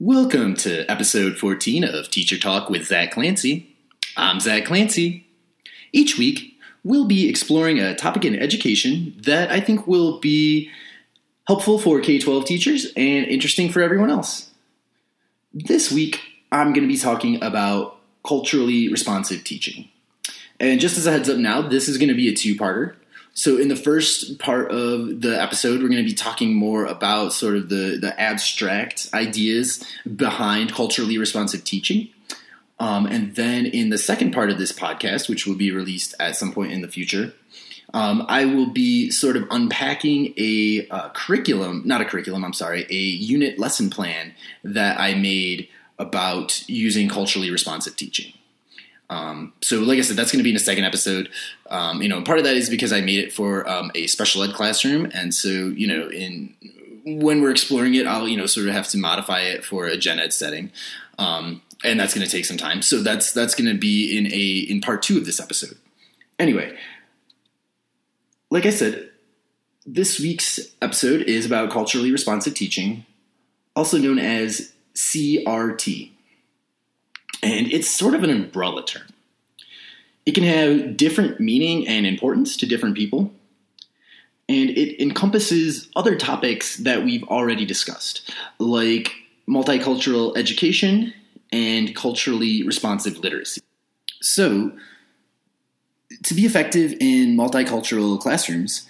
Welcome to episode 14 of Teacher Talk with Zach Clancy. I'm Zach Clancy. Each week, we'll be exploring a topic in education that I think will be helpful for K 12 teachers and interesting for everyone else. This week, I'm going to be talking about culturally responsive teaching. And just as a heads up now, this is going to be a two parter. So, in the first part of the episode, we're going to be talking more about sort of the, the abstract ideas behind culturally responsive teaching. Um, and then in the second part of this podcast, which will be released at some point in the future, um, I will be sort of unpacking a uh, curriculum, not a curriculum, I'm sorry, a unit lesson plan that I made about using culturally responsive teaching. Um, so, like I said, that's going to be in a second episode. Um, you know, part of that is because I made it for um, a special ed classroom, and so you know, in when we're exploring it, I'll you know sort of have to modify it for a gen ed setting, um, and that's going to take some time. So that's that's going to be in a in part two of this episode. Anyway, like I said, this week's episode is about culturally responsive teaching, also known as CRT and it's sort of an umbrella term. It can have different meaning and importance to different people, and it encompasses other topics that we've already discussed, like multicultural education and culturally responsive literacy. So, to be effective in multicultural classrooms,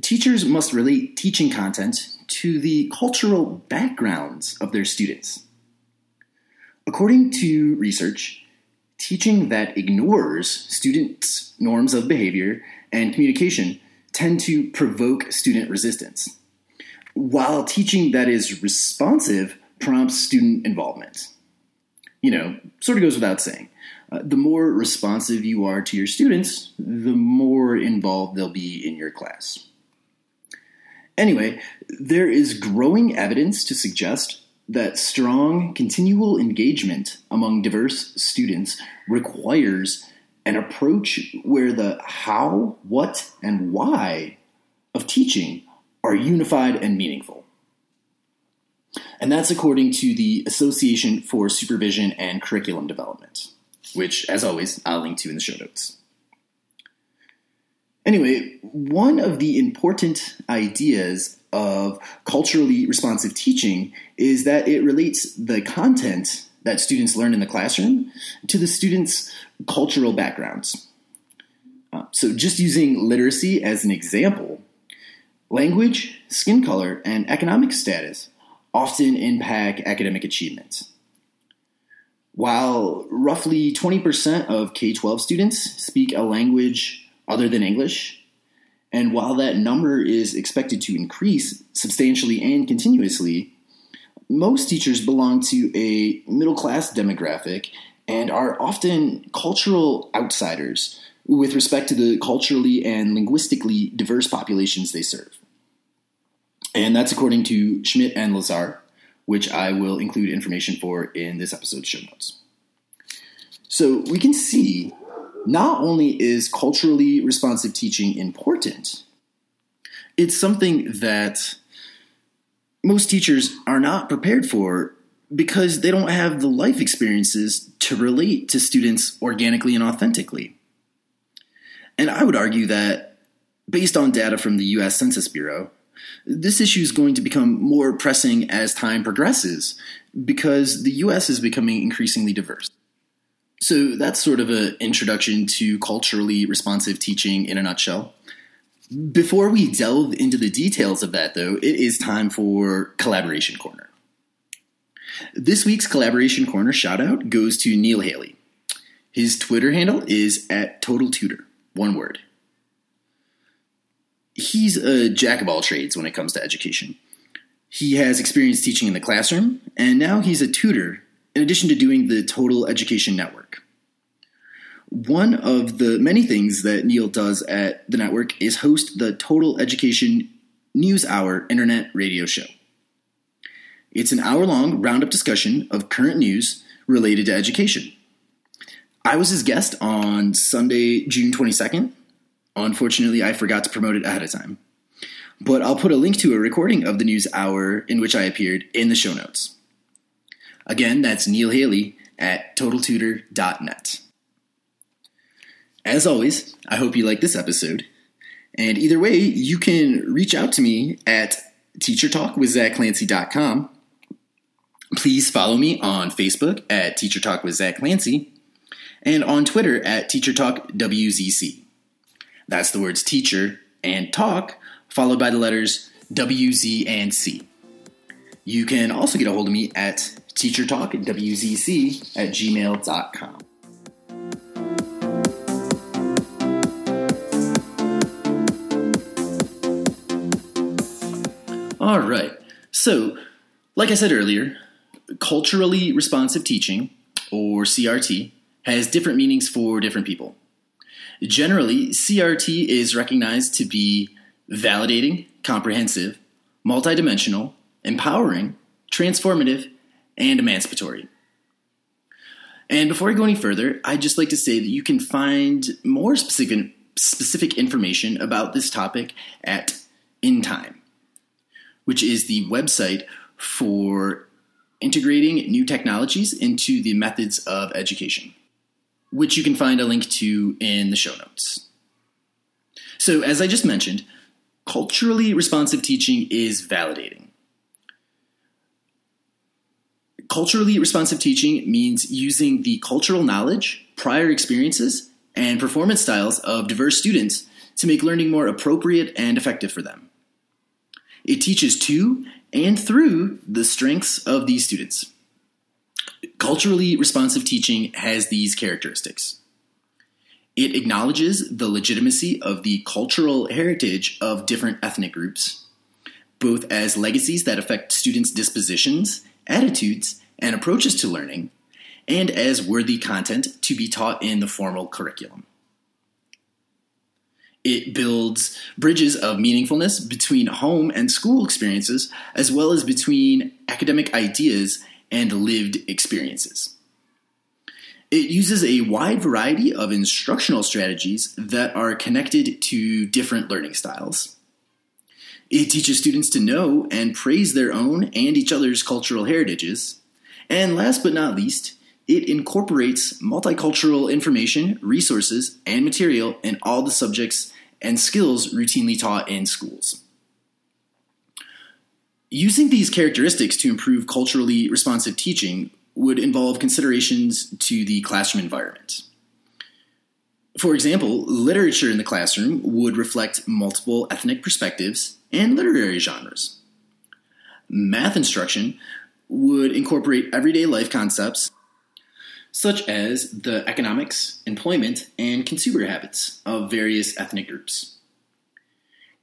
teachers must relate teaching content to the cultural backgrounds of their students. According to research, teaching that ignores students' norms of behavior and communication tend to provoke student resistance, while teaching that is responsive prompts student involvement. You know, sort of goes without saying. Uh, the more responsive you are to your students, the more involved they'll be in your class. Anyway, there is growing evidence to suggest that strong, continual engagement among diverse students requires an approach where the how, what, and why of teaching are unified and meaningful. And that's according to the Association for Supervision and Curriculum Development, which, as always, I'll link to in the show notes. Anyway, one of the important ideas of culturally responsive teaching is that it relates the content that students learn in the classroom to the students' cultural backgrounds. Uh, so, just using literacy as an example, language, skin color, and economic status often impact academic achievement. While roughly 20% of K 12 students speak a language other than English, and while that number is expected to increase substantially and continuously, most teachers belong to a middle class demographic and are often cultural outsiders with respect to the culturally and linguistically diverse populations they serve. And that's according to Schmidt and Lazar, which I will include information for in this episode's show notes. So we can see not only is culturally responsive teaching important, it's something that most teachers are not prepared for because they don't have the life experiences to relate to students organically and authentically. And I would argue that, based on data from the US Census Bureau, this issue is going to become more pressing as time progresses because the US is becoming increasingly diverse. So that's sort of an introduction to culturally responsive teaching in a nutshell. Before we delve into the details of that, though, it is time for Collaboration Corner. This week's Collaboration Corner shout out goes to Neil Haley. His Twitter handle is at Total Tutor, one word. He's a jack of all trades when it comes to education. He has experience teaching in the classroom, and now he's a tutor in addition to doing the Total Education Network. One of the many things that Neil does at the network is host the Total Education News Hour internet radio show. It's an hour long roundup discussion of current news related to education. I was his guest on Sunday, June 22nd. Unfortunately, I forgot to promote it ahead of time. But I'll put a link to a recording of the news hour in which I appeared in the show notes. Again, that's Neil Haley at totaltutor.net. As always, I hope you like this episode. And either way, you can reach out to me at teachertalkwithzachclancy.com. Please follow me on Facebook at Teacher and on Twitter at Teacher Talk WZC. That's the words teacher and talk, followed by the letters W, Z, and C. You can also get a hold of me at teachertalkwzc at gmail.com. All right. So, like I said earlier, culturally responsive teaching, or CRT, has different meanings for different people. Generally, CRT is recognized to be validating, comprehensive, multidimensional, empowering, transformative, and emancipatory. And before I go any further, I'd just like to say that you can find more specific, specific information about this topic at INTIME, which is the website for integrating new technologies into the methods of education which you can find a link to in the show notes. So, as I just mentioned, culturally responsive teaching is validating. Culturally responsive teaching means using the cultural knowledge, prior experiences, and performance styles of diverse students to make learning more appropriate and effective for them. It teaches to and through the strengths of these students. Culturally responsive teaching has these characteristics. It acknowledges the legitimacy of the cultural heritage of different ethnic groups, both as legacies that affect students' dispositions, attitudes, and approaches to learning, and as worthy content to be taught in the formal curriculum. It builds bridges of meaningfulness between home and school experiences, as well as between academic ideas and lived experiences. It uses a wide variety of instructional strategies that are connected to different learning styles. It teaches students to know and praise their own and each other's cultural heritages. And last but not least, it incorporates multicultural information, resources, and material in all the subjects and skills routinely taught in schools. Using these characteristics to improve culturally responsive teaching would involve considerations to the classroom environment. For example, literature in the classroom would reflect multiple ethnic perspectives and literary genres. Math instruction would incorporate everyday life concepts such as the economics, employment, and consumer habits of various ethnic groups.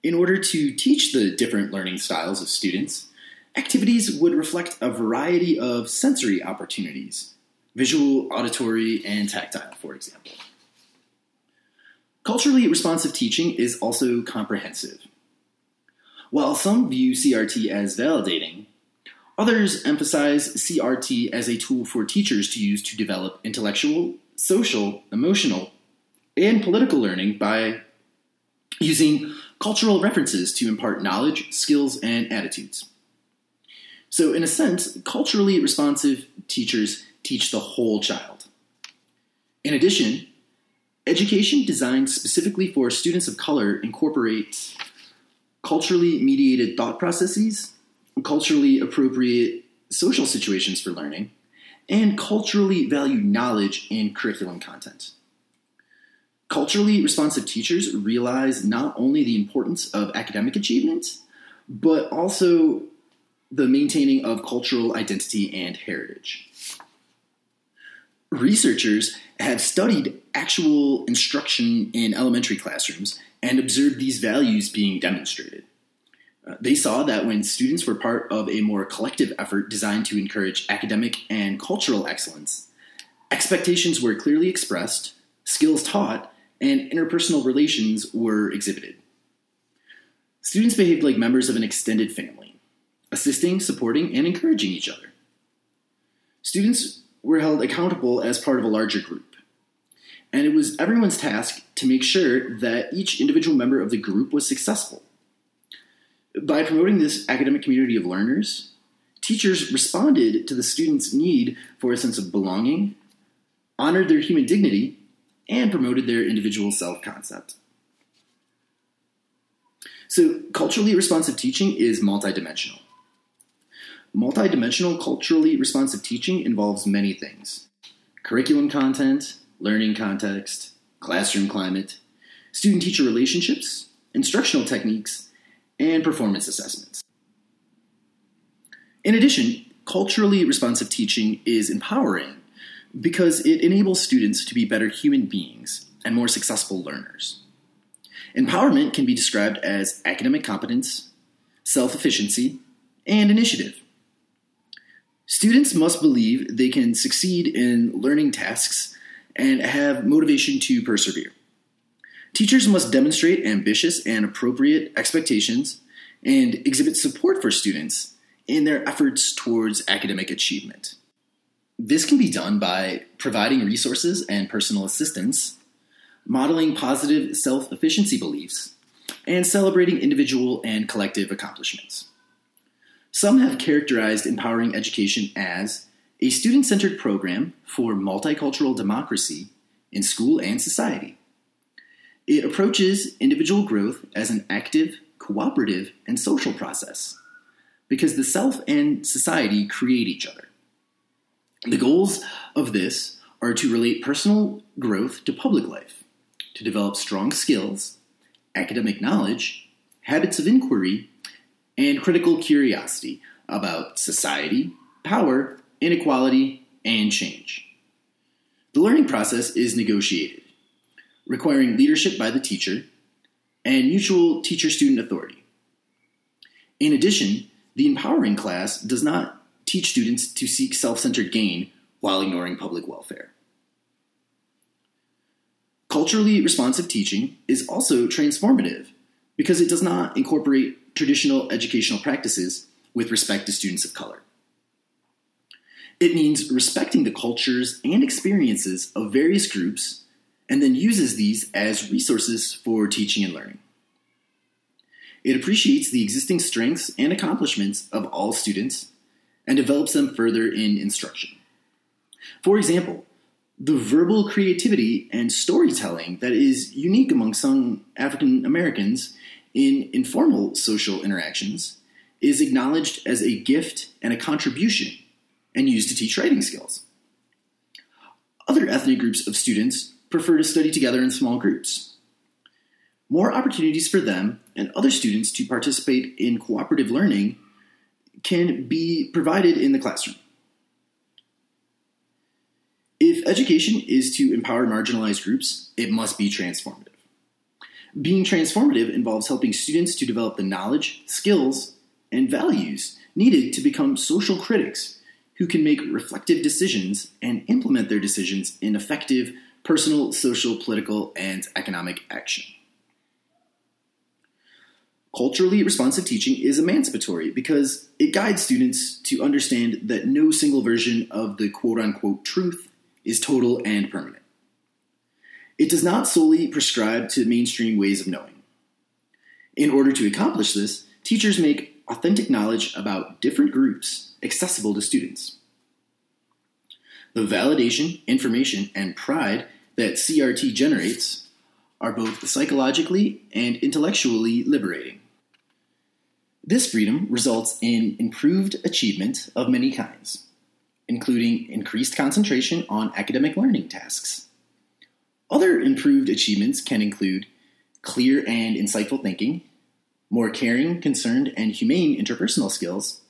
In order to teach the different learning styles of students, activities would reflect a variety of sensory opportunities visual, auditory, and tactile, for example. Culturally responsive teaching is also comprehensive. While some view CRT as validating, others emphasize CRT as a tool for teachers to use to develop intellectual, social, emotional, and political learning by using cultural references to impart knowledge, skills, and attitudes. So, in a sense, culturally responsive teachers teach the whole child. In addition, education designed specifically for students of color incorporates culturally mediated thought processes, culturally appropriate social situations for learning, and culturally valued knowledge in curriculum content. Culturally responsive teachers realize not only the importance of academic achievement, but also the maintaining of cultural identity and heritage. Researchers have studied actual instruction in elementary classrooms and observed these values being demonstrated. Uh, they saw that when students were part of a more collective effort designed to encourage academic and cultural excellence, expectations were clearly expressed, skills taught, and interpersonal relations were exhibited. Students behaved like members of an extended family, assisting, supporting, and encouraging each other. Students were held accountable as part of a larger group, and it was everyone's task to make sure that each individual member of the group was successful. By promoting this academic community of learners, teachers responded to the students' need for a sense of belonging, honored their human dignity, and promoted their individual self concept. So, culturally responsive teaching is multidimensional. Multidimensional culturally responsive teaching involves many things curriculum content, learning context, classroom climate, student teacher relationships, instructional techniques, and performance assessments. In addition, culturally responsive teaching is empowering because it enables students to be better human beings and more successful learners. Empowerment can be described as academic competence, self efficiency, and initiative. Students must believe they can succeed in learning tasks and have motivation to persevere. Teachers must demonstrate ambitious and appropriate expectations and exhibit support for students in their efforts towards academic achievement. This can be done by providing resources and personal assistance, modeling positive self efficiency beliefs, and celebrating individual and collective accomplishments. Some have characterized empowering education as a student centered program for multicultural democracy in school and society. It approaches individual growth as an active, cooperative, and social process because the self and society create each other. The goals of this are to relate personal growth to public life, to develop strong skills, academic knowledge, habits of inquiry, and critical curiosity about society, power, inequality, and change. The learning process is negotiated, requiring leadership by the teacher and mutual teacher student authority. In addition, the empowering class does not teach students to seek self centered gain while ignoring public welfare. Culturally responsive teaching is also transformative because it does not incorporate traditional educational practices with respect to students of color. It means respecting the cultures and experiences of various groups and then uses these as resources for teaching and learning. It appreciates the existing strengths and accomplishments of all students and develops them further in instruction. For example, the verbal creativity and storytelling that is unique among some African Americans in informal social interactions is acknowledged as a gift and a contribution and used to teach writing skills. Other ethnic groups of students prefer to study together in small groups. More opportunities for them and other students to participate in cooperative learning can be provided in the classroom. If education is to empower marginalized groups, it must be transformative. Being transformative involves helping students to develop the knowledge, skills, and values needed to become social critics who can make reflective decisions and implement their decisions in effective personal, social, political, and economic action. Culturally responsive teaching is emancipatory because it guides students to understand that no single version of the quote unquote truth is total and permanent. It does not solely prescribe to mainstream ways of knowing. In order to accomplish this, teachers make authentic knowledge about different groups accessible to students. The validation, information, and pride that CRT generates are both psychologically and intellectually liberating. This freedom results in improved achievement of many kinds, including increased concentration on academic learning tasks. Other improved achievements can include clear and insightful thinking, more caring, concerned, and humane interpersonal skills,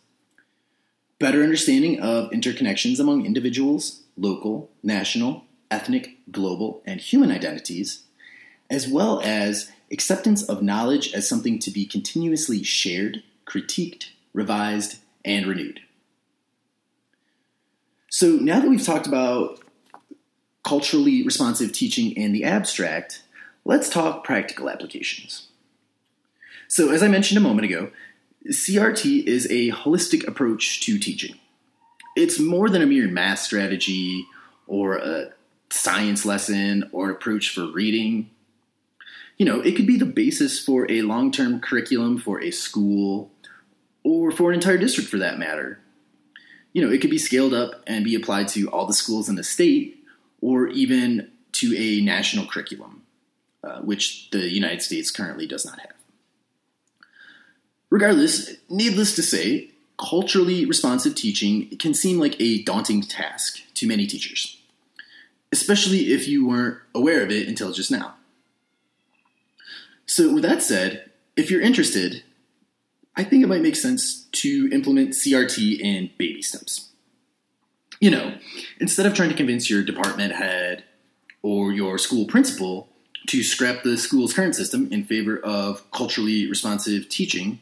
better understanding of interconnections among individuals, local, national, ethnic, global, and human identities, as well as acceptance of knowledge as something to be continuously shared, critiqued, revised, and renewed. So now that we've talked about culturally responsive teaching in the abstract, let's talk practical applications. So, as I mentioned a moment ago, CRT is a holistic approach to teaching. It's more than a mere math strategy or a science lesson or an approach for reading. You know, it could be the basis for a long term curriculum for a school or for an entire district for that matter, you know, it could be scaled up and be applied to all the schools in the state or even to a national curriculum, uh, which the United States currently does not have. Regardless, needless to say, culturally responsive teaching can seem like a daunting task to many teachers, especially if you weren't aware of it until just now. So, with that said, if you're interested, I think it might make sense to implement CRT in baby steps. You know, instead of trying to convince your department head or your school principal to scrap the school's current system in favor of culturally responsive teaching,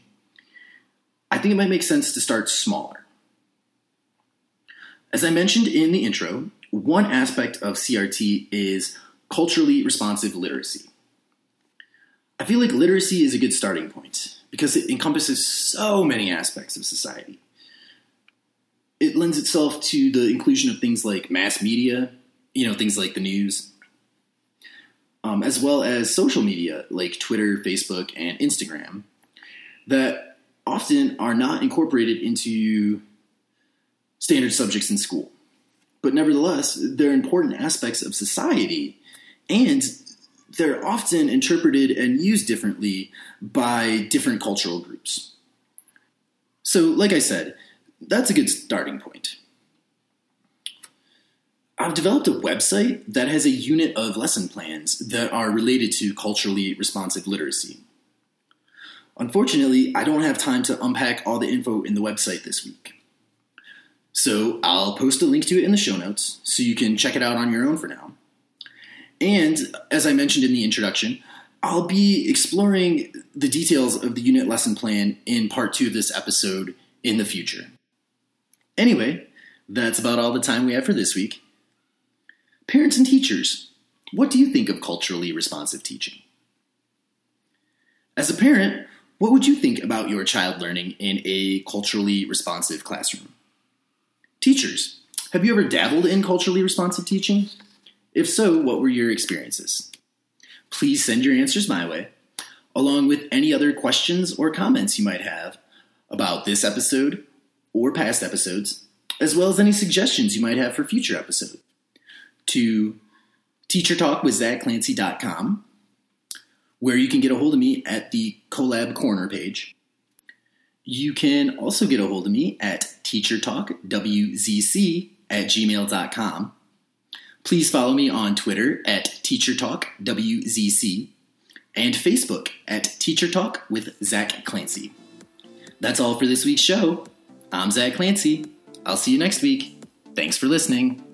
I think it might make sense to start smaller. As I mentioned in the intro, one aspect of CRT is culturally responsive literacy. I feel like literacy is a good starting point because it encompasses so many aspects of society. It lends itself to the inclusion of things like mass media, you know, things like the news, um, as well as social media like Twitter, Facebook, and Instagram that often are not incorporated into standard subjects in school. But nevertheless, they're important aspects of society, and they're often interpreted and used differently by different cultural groups. So, like I said, that's a good starting point. I've developed a website that has a unit of lesson plans that are related to culturally responsive literacy. Unfortunately, I don't have time to unpack all the info in the website this week. So I'll post a link to it in the show notes so you can check it out on your own for now. And as I mentioned in the introduction, I'll be exploring the details of the unit lesson plan in part two of this episode in the future. Anyway, that's about all the time we have for this week. Parents and teachers, what do you think of culturally responsive teaching? As a parent, what would you think about your child learning in a culturally responsive classroom? Teachers, have you ever dabbled in culturally responsive teaching? If so, what were your experiences? Please send your answers my way, along with any other questions or comments you might have about this episode or past episodes, as well as any suggestions you might have for future episodes to teachertalkwithzachclancy.com, where you can get a hold of me at the Collab Corner page. You can also get a hold of me at teachertalkwzc at gmail.com. Please follow me on Twitter at teachertalkwzc and Facebook at Teacher Talk with Zach Clancy. That's all for this week's show. I'm Zach Clancy. I'll see you next week. Thanks for listening.